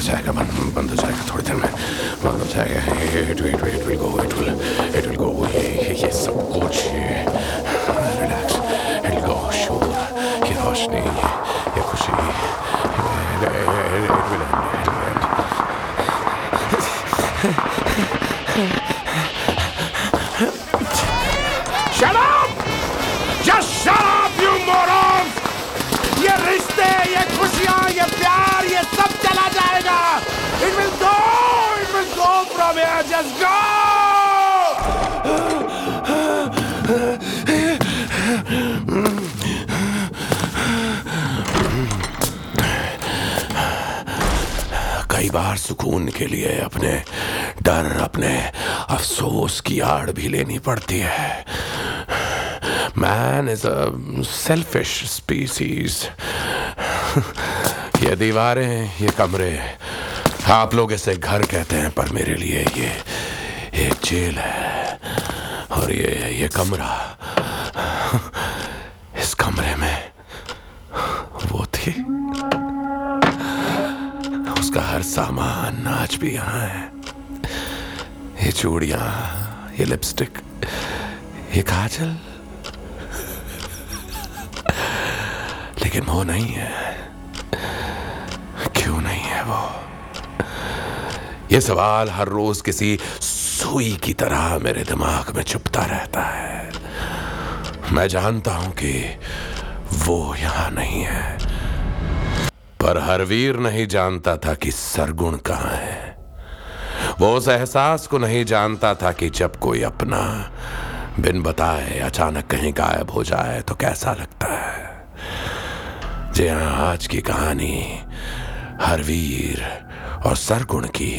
हो जाएगा, बंद बंद हो जाएगा थोड़ी देर में। बंद हो जाएगा it will it will go it will it will go ये ये सब कुछ रिलैक्स इट विल गो शोर ये रोशनी, ये खुशी it will end Just go! कई बार सुकून के लिए अपने डर, अपने अफसोस की आड़ भी लेनी पड़ती है man is a selfish species ये दीवारें, ये कमरे, आप लोग इसे घर कहते हैं, पर मेरे लिए ये एक जेल है और ये ये कमरा। इस कमरे में वो थी। उसका हर सामान आज भी यहाँ है। ये चूड़ियाँ, ये लिपस्टिक, ये काजल। लेकिन वो नहीं है। क्यों नहीं है वो? ये सवाल हर रोज किसी सुई की तरह मेरे दिमाग में चुपता रहता है। मैं जानता हूँ कि वो यहाँ नहीं है। पर हरवीर नहीं जानता था कि सरगुण कहाँ है। वो उस एहसास को नहीं जानता था कि जब कोई अपना बिन बताए अचानक कहीं गायब हो जाए तो कैसा लगता है। जी हाँ आज की कहानी हरवीर और सरगुण की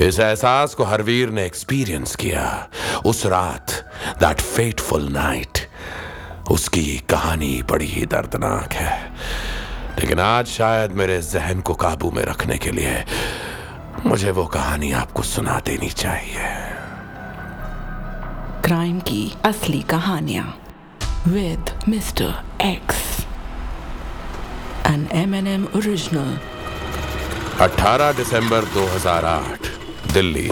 इस एहसास को हरवीर ने एक्सपीरियंस किया। उस रात दैट फेटफुल नाइट उसकी कहानी बड़ी ही दर्दनाक है। लेकिन आज शायद मेरे जहन को काबू में रखने के लिए मुझे वो कहानी आपको सुना देनी चाहिए। क्राइम की असली कहानियाँ with mister X N M N M original 18 दिसंबर 2008 दिल्ली।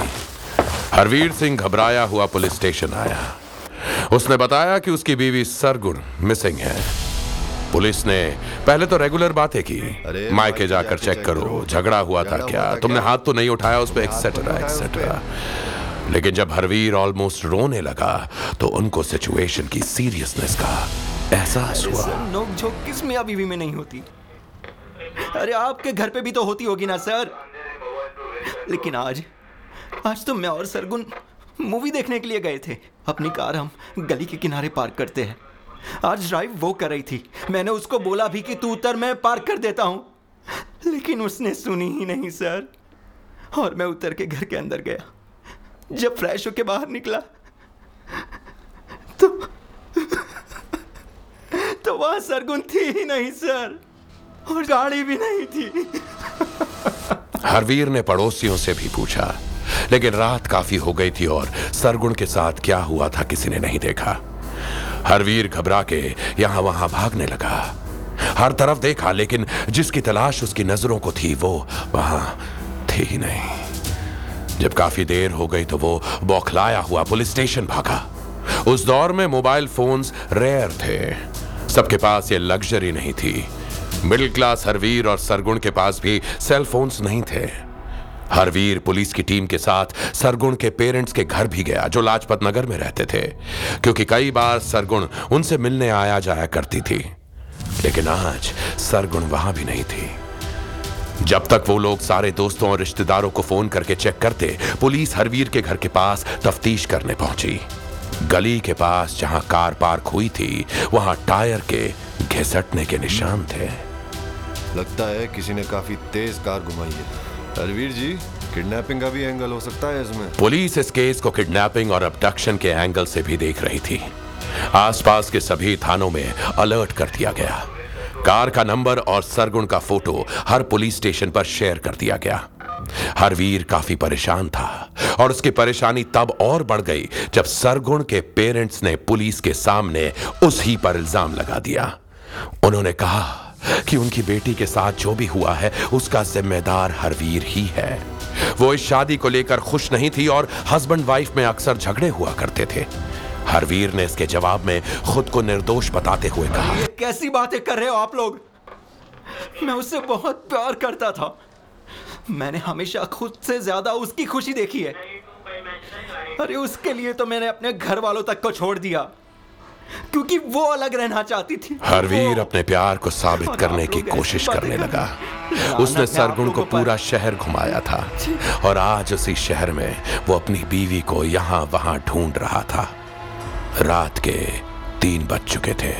हरवीर सिंह घबराया हुआ पुलिस स्टेशन आया। उसने बताया कि उसकी बीवी सरगुण मिसिंग है। पुलिस ने पहले तो रेगुलर बातें की। मायके जाकर चेक करो झगड़ा हुआ था क्या? तुमने हाथ तो नहीं उठाया उस पर एक्सेट्रा। एक्सेट्रा लेकिन जब हरवीर ऑलमोस्ट रोने लगा तो उनको सिचुएशन की सीरियसनेस का एहसास हुआ। नोक झोंक किस मियाँ बीवी में नहीं होती? अरे आपके घर पे भी तो होती होगी ना सर। लेकिन आज आज तो मैं और सरगुन मूवी देखने के लिए गए थे। अपनी कार हम गली के किनारे पार्क करते हैं। आज ड्राइव वो कर रही थी। मैंने उसको बोला भी कि तू उतर, मैं पार्क कर देता हूँ। लेकिन उसने सुनी ही नहीं, सर। और मैं उतर के घर के अंदर गया। जब फ्रेश होके बाहर निकला तो तो वहाँ सरगुन थी ही नहीं, सर। और गाड़ी भी नहीं थी। हरवीर ने पड़ोसियों से भी पूछा लेकिन रात काफ़ी हो गई थी और सरगुण के साथ क्या हुआ था किसी ने नहीं देखा। हरवीर घबरा के यहाँ वहाँ भागने लगा। हर तरफ़ देखा, लेकिन जिसकी तलाश उसकी नज़रों को थी, वो वहाँ थी ही नहीं। जब काफ़ी देर हो गई तो वो बौखलाया हुआ पुलिस स्टेशन भागा। उस दौर में मोबाइल फोन्स रेयर थे। सबके पास ये लग्जरी नहीं थी। मिडिल क्लास हरवीर और सरगुण के पास भी सेल फोन्स नहीं थे। हरवीर पुलिस की टीम के साथ सरगुण के पेरेंट्स के घर भी गया, जो लाजपत नगर में रहते थे। क्योंकि कई बार सरगुण उनसे मिलने आया जाया करती थी। लेकिन आज सरगुण वहाँ भी नहीं थी। जब तक वो लोग सारे दोस्तों और रिश्तेदारों को फ़ोन करके चेक करते, पुलिस हरवीर के घर के पास तफ्तीश करने पहुँची। गली के पास जहाँ कार पार्क हुई थी, वहाँ टायर के घिसटने के निशान थे। लगता है किसी ने काफ़ी तेज कार घुमाई है। हरवीर जी किडनैपिंग का भी एंगल हो सकता है इसमें। पुलिस इस केस को किडनैपिंग और अबडक्शन के एंगल से भी देख रही थी। आसपास के सभी थानों में अलर्ट कर दिया गया। कार का नंबर और सरगुण का फ़ोटो हर पुलिस स्टेशन पर शेयर कर दिया गया। हरवीर काफ़ी परेशान था और उसकी परेशानी तब और बढ़ गई जब सरगुण के पेरेंट्स ने पुलिस के सामने उस पर इल्ज़ाम लगा दिया। उन्होंने कहा कि उनकी बेटी के साथ जो भी हुआ है, उसका जिम्मेदार हरवीर ही है। वो इस शादी को लेकर खुश नहीं थी और हस्बैंड वाइफ में अक्सर झगड़े हुआ करते थे। हरवीर ने इसके जवाब में खुद को निर्दोष बताते हुए कहा कैसी बातें कर रहे हो आप लोग? मैं उससे बहुत प्यार करता था। मैंने हमेशा खुद से ज़्यादा उसकी खुशी देखी है। अरे, उसके लिए तो मैंने अपने घर वालों तक को छोड़ दिया। क्योंकि वो अलग रहना चाहती थी। हरवीर अपने प्यार को साबित करने की कोशिश करने लगा। उसने सरगुण को पूरा शहर घुमाया था और आज उसी शहर में वो अपनी बीवी को यहाँ वहाँ ढूंढ रहा था। रात के तीन बज चुके थे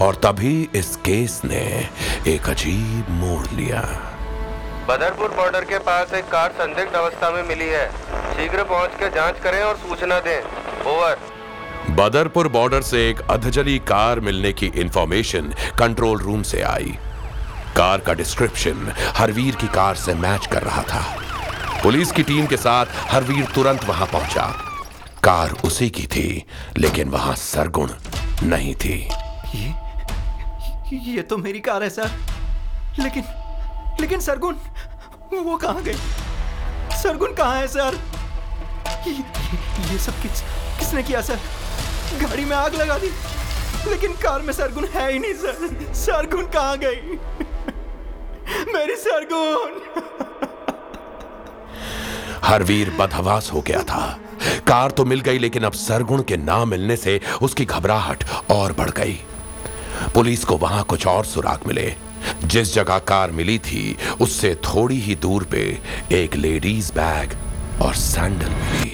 और तभी इस केस ने एक अजीब मोड़ लिया। बदरपुर बॉर्डर के पास एक कार संदिग्ध अवस्था में मिली है। शीघ्र पहुँच के जाँच करें और सूचना दें। ओवर। बदरपुर बॉर्डर से एक अधजली कार मिलने की इंफॉर्मेशन कंट्रोल रूम से आई। कार का डिस्क्रिप्शन हरवीर की कार से मैच कर रहा था। पुलिस की टीम के साथ हरवीर तुरंत वहाँ पहुँचा। कार उसी की थी लेकिन वहाँ सरगुण नहीं थी। ये ये तो मेरी कार है सर। लेकिन लेकिन सरगुन वो कहाँ गई? सरगुन कहाँ है सर? ये, ये सब किस किसने किया सर? गाड़ी में आग लगा दी। लेकिन कार में सरगुन है ही नहीं, सर। सरगुन कहाँ गई? मेरी सरगुन! हरवीर बदहवास हो गया था। कार तो मिल गई, लेकिन अब सरगुण के ना मिलने से उसकी घबराहट और बढ़ गई। पुलिस को वहाँ कुछ और सुराग मिले। जिस जगह कार मिली थी, उससे थोड़ी ही दूर पे एक लेडीज़ बैग और सैंडल मिली।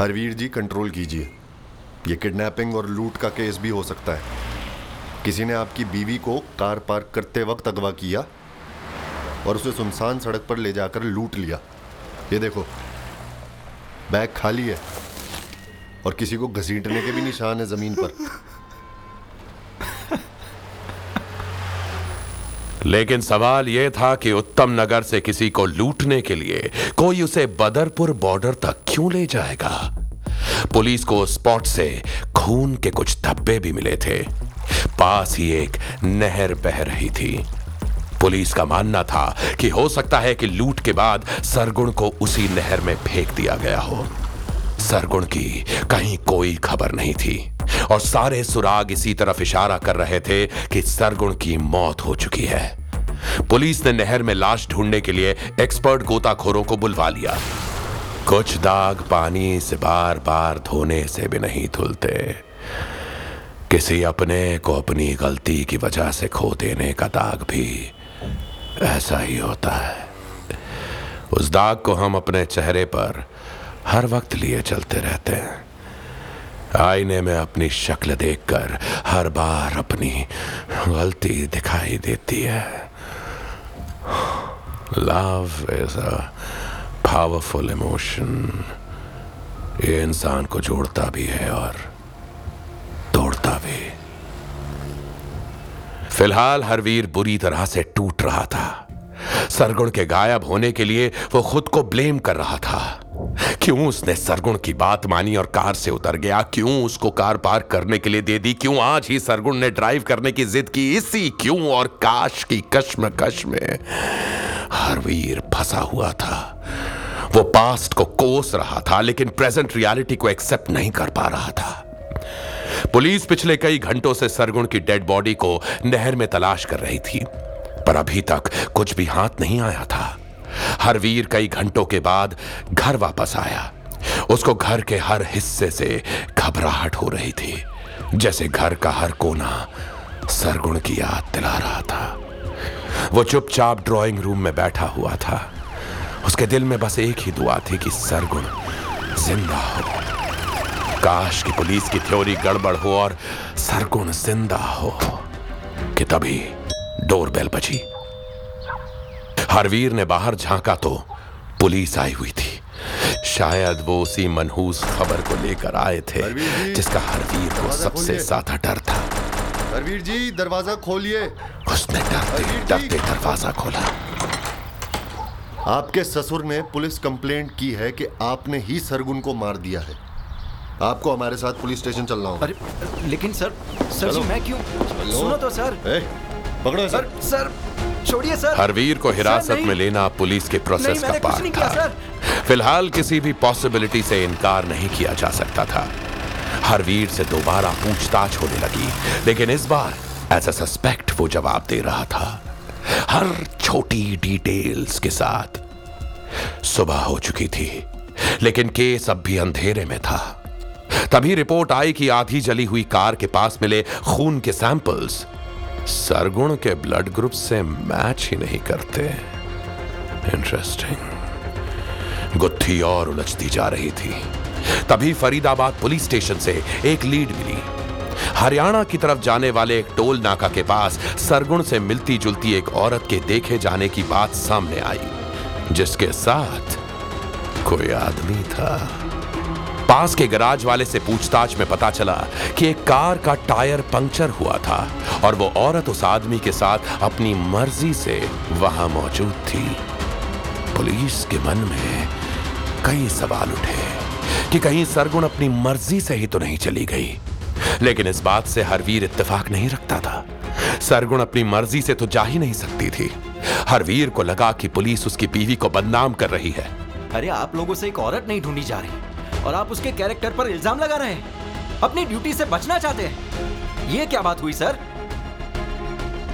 हरवीर जी कंट्रोल कीजिए। यह किडनैपिंग और लूट का केस भी हो सकता है। किसी ने आपकी बीवी को कार पार्क करते वक्त अगवा किया और उसे सुनसान सड़क पर ले जाकर लूट लिया। ये देखो, बैग खाली है और किसी को घसीटने के भी निशान है ज़मीन पर। लेकिन सवाल यह था कि उत्तम नगर से किसी को लूटने के लिए कोई उसे बदरपुर बॉर्डर तक क्यों ले जाएगा? पुलिस को स्पॉट से खून के कुछ धब्बे भी मिले थे। पास ही एक नहर बह रही थी। पुलिस का मानना था कि हो सकता है कि लूट के बाद सरगुण को उसी नहर में फेंक दिया गया हो। सरगुण की। कहीं कोई खबर नहीं थी। और सारे सुराग इसी तरफ़ इशारा कर रहे थे कि सरगुण की मौत हो चुकी है। पुलिस ने नहर में लाश ढूँढने के लिए एक्सपर्ट गोताखोरों को बुलवा लिया। कुछ दाग पानी से बार बार धोने से भी नहीं धुलते। किसी अपने को अपनी गलती की वजह से खो देने का दाग भी ऐसा ही होता है। उस दाग को हम अपने चेहरे पर हर वक्त लिए चलते रहते हैं। आईने में अपनी शक्ल देखकर हर बार अपनी गलती दिखाई देती है। Love is a powerful emotion ये इंसान को जोड़ता भी है और तोड़ता भी। फ़िलहाल हरवीर बुरी तरह से टूट रहा था। सरगुण के गायब होने के लिए वो खुद को ब्लेम कर रहा था। क्यों उसने सरगुण की बात मानी और कार से उतर गया? क्यों उसको कार पार्क करने के लिए दे दी? क्यों आज ही सरगुण ने ड्राइव करने की जिद की? इसी क्यों और काश की कश्मकश में हरवीर फंसा हुआ था। वो पास्ट को कोस रहा था, लेकिन प्रेजेंट रियलिटी को एक्सेप्ट नहीं कर पा रहा था। पुलिस पिछले कई घंटों से सरगुण की डेड बॉडी को नहर में तलाश कर रही थी, पर अभी तक कुछ भी हाथ नहीं आया था। हरवीर कई घंटों के बाद घर वापस आया। उसको घर के हर हिस्से से घबराहट हो रही थी, जैसे घर का हर कोना सरगुण की याद दिला रहा था। वो चुपचाप ड्राइंग रूम में बैठा हुआ था। उसके दिल में बस एक ही दुआ थी कि सरगुण ज़िंदा हो। काश की पुलिस की थ्योरी गड़बड़ हो और सरगुण ज़िंदा हो, कि तभी डोरबेल बजी। हरवीर ने बाहर झांका तो पुलिस आई हुई थी। शायद वो उसी मनहूस खबर को लेकर आए थे जिसका हरवीर को सबसे ज़्यादा डर था। हरवीर जी दरवाज़ा खोलिए। उसने डरते डरते दरवाज़ा खोला। आपके ससुर ने पुलिस कंप्लेंट की है कि आपने ही सरगुन को मार दिया है। आपको हमारे साथ पुलिस स्टेशन चलना होगा। अरे लेकिन सर सर जी मैं क्यों? सुनो तो सर। ए, पकड़ो सर सर सर छोड़िए सर। हरवीर को हिरासत में लेना पुलिस के प्रोसेस का पार्ट था। फ़िलहाल किसी भी पॉसिबिलिटी से इनकार नहीं किया जा सकता था। हरवीर से दोबारा पूछताछ होने लगी लेकिन इस बार एज अ सस्पेक्ट वो जवाब दे रहा था। हर छोटी डिटेल्स के साथ। सुबह हो चुकी थी लेकिन केस अब भी अंधेरे में था। तभी रिपोर्ट आई कि आधी जली हुई कार के पास मिले खून के सैंपल्स सरगुण के ब्लड ग्रुप से मैच ही नहीं करते। इंटरेस्टिंग गुत्थी और उलझती जा रही थी। तभी फरीदाबाद पुलिस स्टेशन से एक लीड मिली। हरियाणा की तरफ़ जाने वाले एक टोल नाका के पास सरगुण से मिलती जुलती एक औरत के देखे जाने की बात सामने आई, जिसके साथ कोई आदमी था। पास के गराज वाले से पूछताछ में पता चला कि एक कार का टायर पंक्चर हुआ था और वो औरत उस आदमी के साथ अपनी मर्ज़ी से वहाँ मौजूद थी। पुलिस के मन में कई सवाल उठे कि कहीं सरगुण अपनी मर्ज़ी से ही तो नहीं चली गई। लेकिन इस बात से हरवीर इत्तेफाक नहीं रखता था। सरगुण अपनी मर्ज़ी से तो जा ही नहीं सकती थी। हरवीर को लगा कि पुलिस उसकी बीवी को बदनाम कर रही है। अरे आप लोगों से एक औरत नहीं ढूंढी जा रही। और आप उसके कैरेक्टर पर इल्ज़ाम लगा रहे हैं। अपनी ड्यूटी से बचना चाहते हैं। ये क्या बात हुई, सर?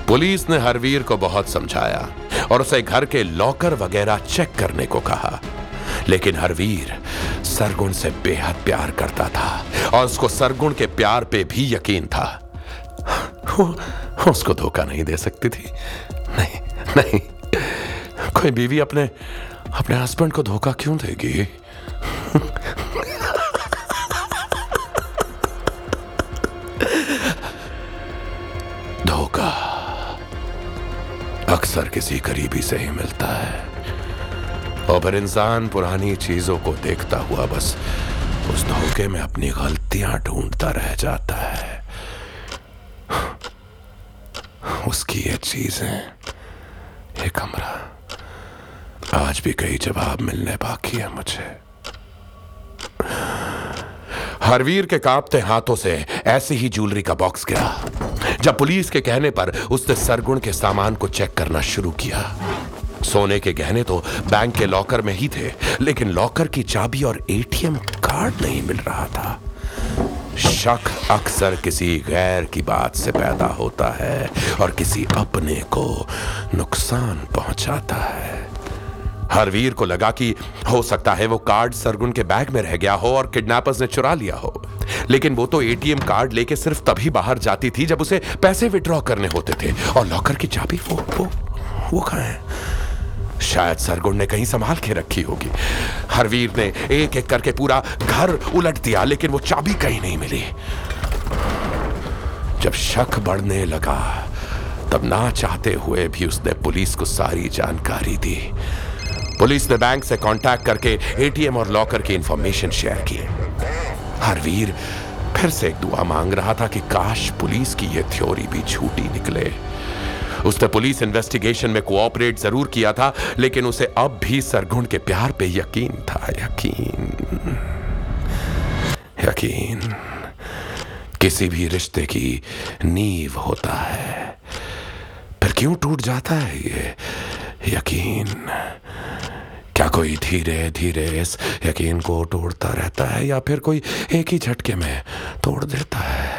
पुलिस ने हरवीर को बहुत समझाया और उसे घर के लॉकर वगैरह चेक करने को कहा। लेकिन हरवीर सरगुण से बेहद प्यार करता था और उसको सरगुण के प्यार पे भी यकीन था। उसको धोखा नहीं दे सकती थी। नहीं नहीं। कोई बीवी अपने अपने हस्बैंड को धोखा क्यों देगी? अक्सर किसी करीबी से ही मिलता है। और फिर इंसान पुरानी चीज़ों को देखता हुआ बस उस धोखे में अपनी गलतियाँ ढूंढता रह जाता है। उसकी ये चीज़ें, ये कमरा, आज भी कई जवाब मिलने बाकी है मुझे। हरवीर के कांपते हाथों से ऐसी ही ज्वेलरी का बॉक्स गिरा। जब पुलिस के कहने पर उसने सरगुण के सामान को चेक करना शुरू किया। सोने के गहने तो बैंक के लॉकर में ही थे, लेकिन लॉकर की चाबी और एटीएम कार्ड नहीं मिल रहा था। शक अक्सर किसी गैर की बात से पैदा होता है और किसी अपने को नुकसान पहुंचाता है। हरवीर को लगा कि हो सकता है वो कार्ड सरगुन के बैग में रह गया हो और किडनैपर्स ने चुरा लिया हो। लेकिन वो तो एटीएम कार्ड लेके सिर्फ़ तभी बाहर जाती थी जब उसे पैसे विड्रॉ करने होते थे। और लॉकर की चाबी, वो वो वो कहाँ है? शायद सरगुण ने कहीं संभाल के रखी होगी। हरवीर ने एक एक करके पूरा घर उलट दिया, लेकिन वो चाबी कहीं नहीं मिली। जब शक बढ़ने लगा, तब ना चाहते हुए भी उसने पुलिस को सारी जानकारी दी। पुलिस ने बैंक से कांटेक्ट करके एटीएम और लॉकर की इंफॉर्मेशन शेयर की। हरवीर फिर से एक दुआ मांग रहा था कि काश पुलिस की यह थ्योरी भी झूठी निकले। उसने पुलिस इन्वेस्टिगेशन में कोऑपरेट ज़रूर किया था, लेकिन उसे अब भी सरगुण के प्यार पे यकीन था, यकीन। यकीन, किसी भी रिश्ते की नींव होता है। फिर क्यों टूट जाता है ये? यकीन। कोई धीरे धीरे इस यकीन को तोड़ता रहता है या फिर कोई एक ही झटके में तोड़ देता है।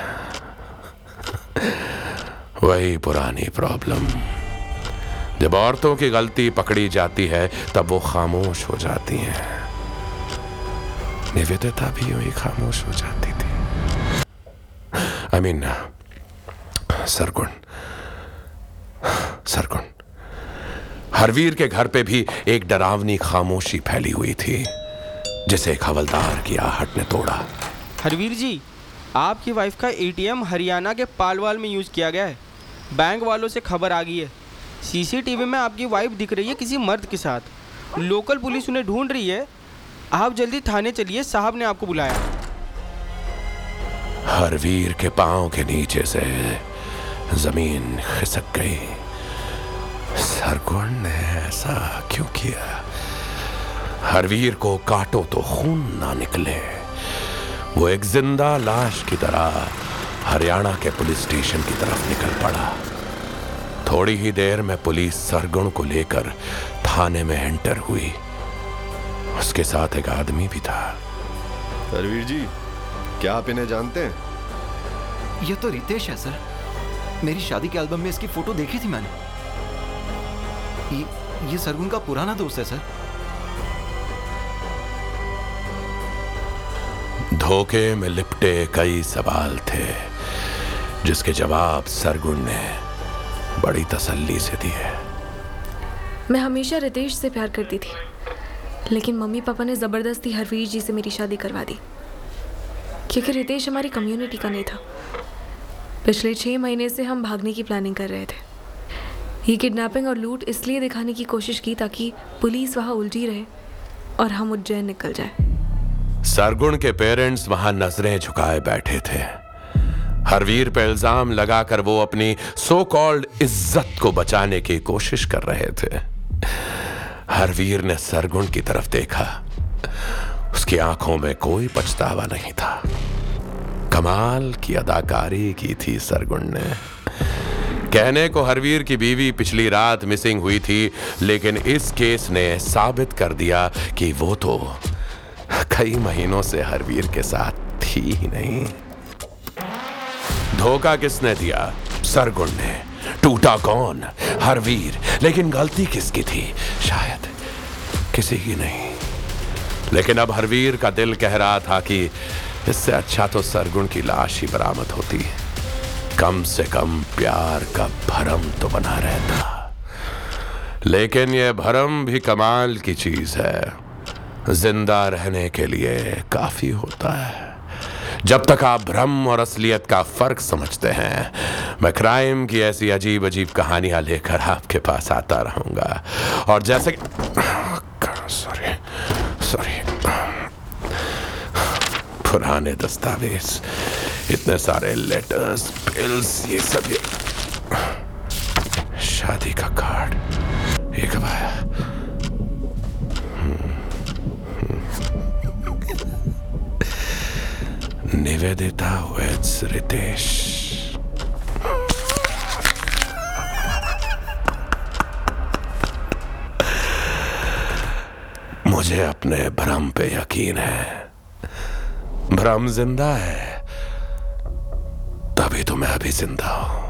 वही पुरानी प्रॉब्लम। जब औरतों की गलती पकड़ी जाती है, तब वो खामोश हो जाती हैं। निवेदिता भी यूँ ही खामोश हो जाती थी। आई मीन सरगुण सरगुण हरवीर के घर पे भी एक डरावनी खामोशी फैली हुई थी जिसे एक हवलदार की आहट ने तोड़ा। हरवीर जी आपकी वाइफ का एटीएम हरियाणा के पालवाल में यूज़ किया गया है। बैंक वालों से खबर आ गई है। सीसीटीवी में आपकी वाइफ दिख रही है किसी मर्द के साथ। लोकल पुलिस उन्हें ढूंढ रही है। आप जल्दी थाने चलिए साहब ने आपको बुलाया। हरवीर के पाँव के नीचे से ज़मीन खिसक गई। सरगुण ने ऐसा क्यों किया? हरवीर को काटो तो खून ना निकले। वो एक ज़िंदा लाश की तरह हरियाणा के पुलिस स्टेशन की तरफ़ निकल पड़ा। थोड़ी ही देर में पुलिस सरगुण को लेकर थाने में एंटर हुई। उसके साथ एक आदमी भी था। हरवीर जी क्या आप इन्हें जानते हैं? ये तो रितेश है सर। मेरी शादी के एल्बम में इसकी फ़ोटो देखी थी मैंने। ये ये सरगुन का पुराना दोस्त है सर। धोखे में लिपटे कई सवाल थे जिसके जवाब सरगुण ने बड़ी तसल्ली से दिए। मैं हमेशा रितेश से प्यार करती थी लेकिन मम्मी पापा ने ज़बरदस्ती हरवीर जी से मेरी शादी करवा दी क्योंकि रितेश हमारी कम्युनिटी का नहीं था। पिछले छः महीने से हम भागने की प्लानिंग कर रहे थे। ये किडनैपिंग और लूट इसलिए दिखाने की कोशिश की ताकि पुलिस वहाँ उलझी रहे और हम उज्जैन निकल जाए। सरगुण के पेरेंट्स वहाँ नज़रें झुकाए बैठे थे। हरवीर पे इल्ज़ाम लगाकर वो अपनी सो कॉल्ड इज़्ज़त को बचाने की कोशिश कर रहे थे। हरवीर ने सरगुण की तरफ़ देखा। उसकी आँखों में कोई पछतावा नहीं था। कमाल की अदाकारी की थी सरगुण ने। कहने को हरवीर की बीवी पिछली रात मिसिंग हुई थी, लेकिन इस केस ने साबित कर दिया कि वो तो कई महीनों से हरवीर के साथ थी ही नहीं। धोखा किसने दिया? सरगुण ने। टूटा कौन? हरवीर। लेकिन गलती किसकी थी? शायद किसी की नहीं। लेकिन अब हरवीर का दिल कह रहा था कि इससे अच्छा तो सरगुण की लाश ही बरामद होती। कम से कम प्यार का भरम तो बना रहता। लेकिन यह भरम भी कमाल की चीज़ है। ज़िंदा रहने के लिए काफ़ी होता है। जब तक आप भ्रम और असलियत का फ़र्क समझते हैं, मैं क्राइम की ऐसी अजीब अजीब कहानियाँ लेकर आपके पास आता रहूँगा। और जैसे सॉरी सॉरी। पुराने दस्तावेज़। इतने सारे लेटर्स बिल्स ये सब ये शादी का कार्ड ये कब आया? निवेदिता वेड्स रितेश। मुझे अपने भ्रम पे यकीन है। भ्रम ज़िंदा है। तभी तो मैं अभी ज़िंदा हूँ।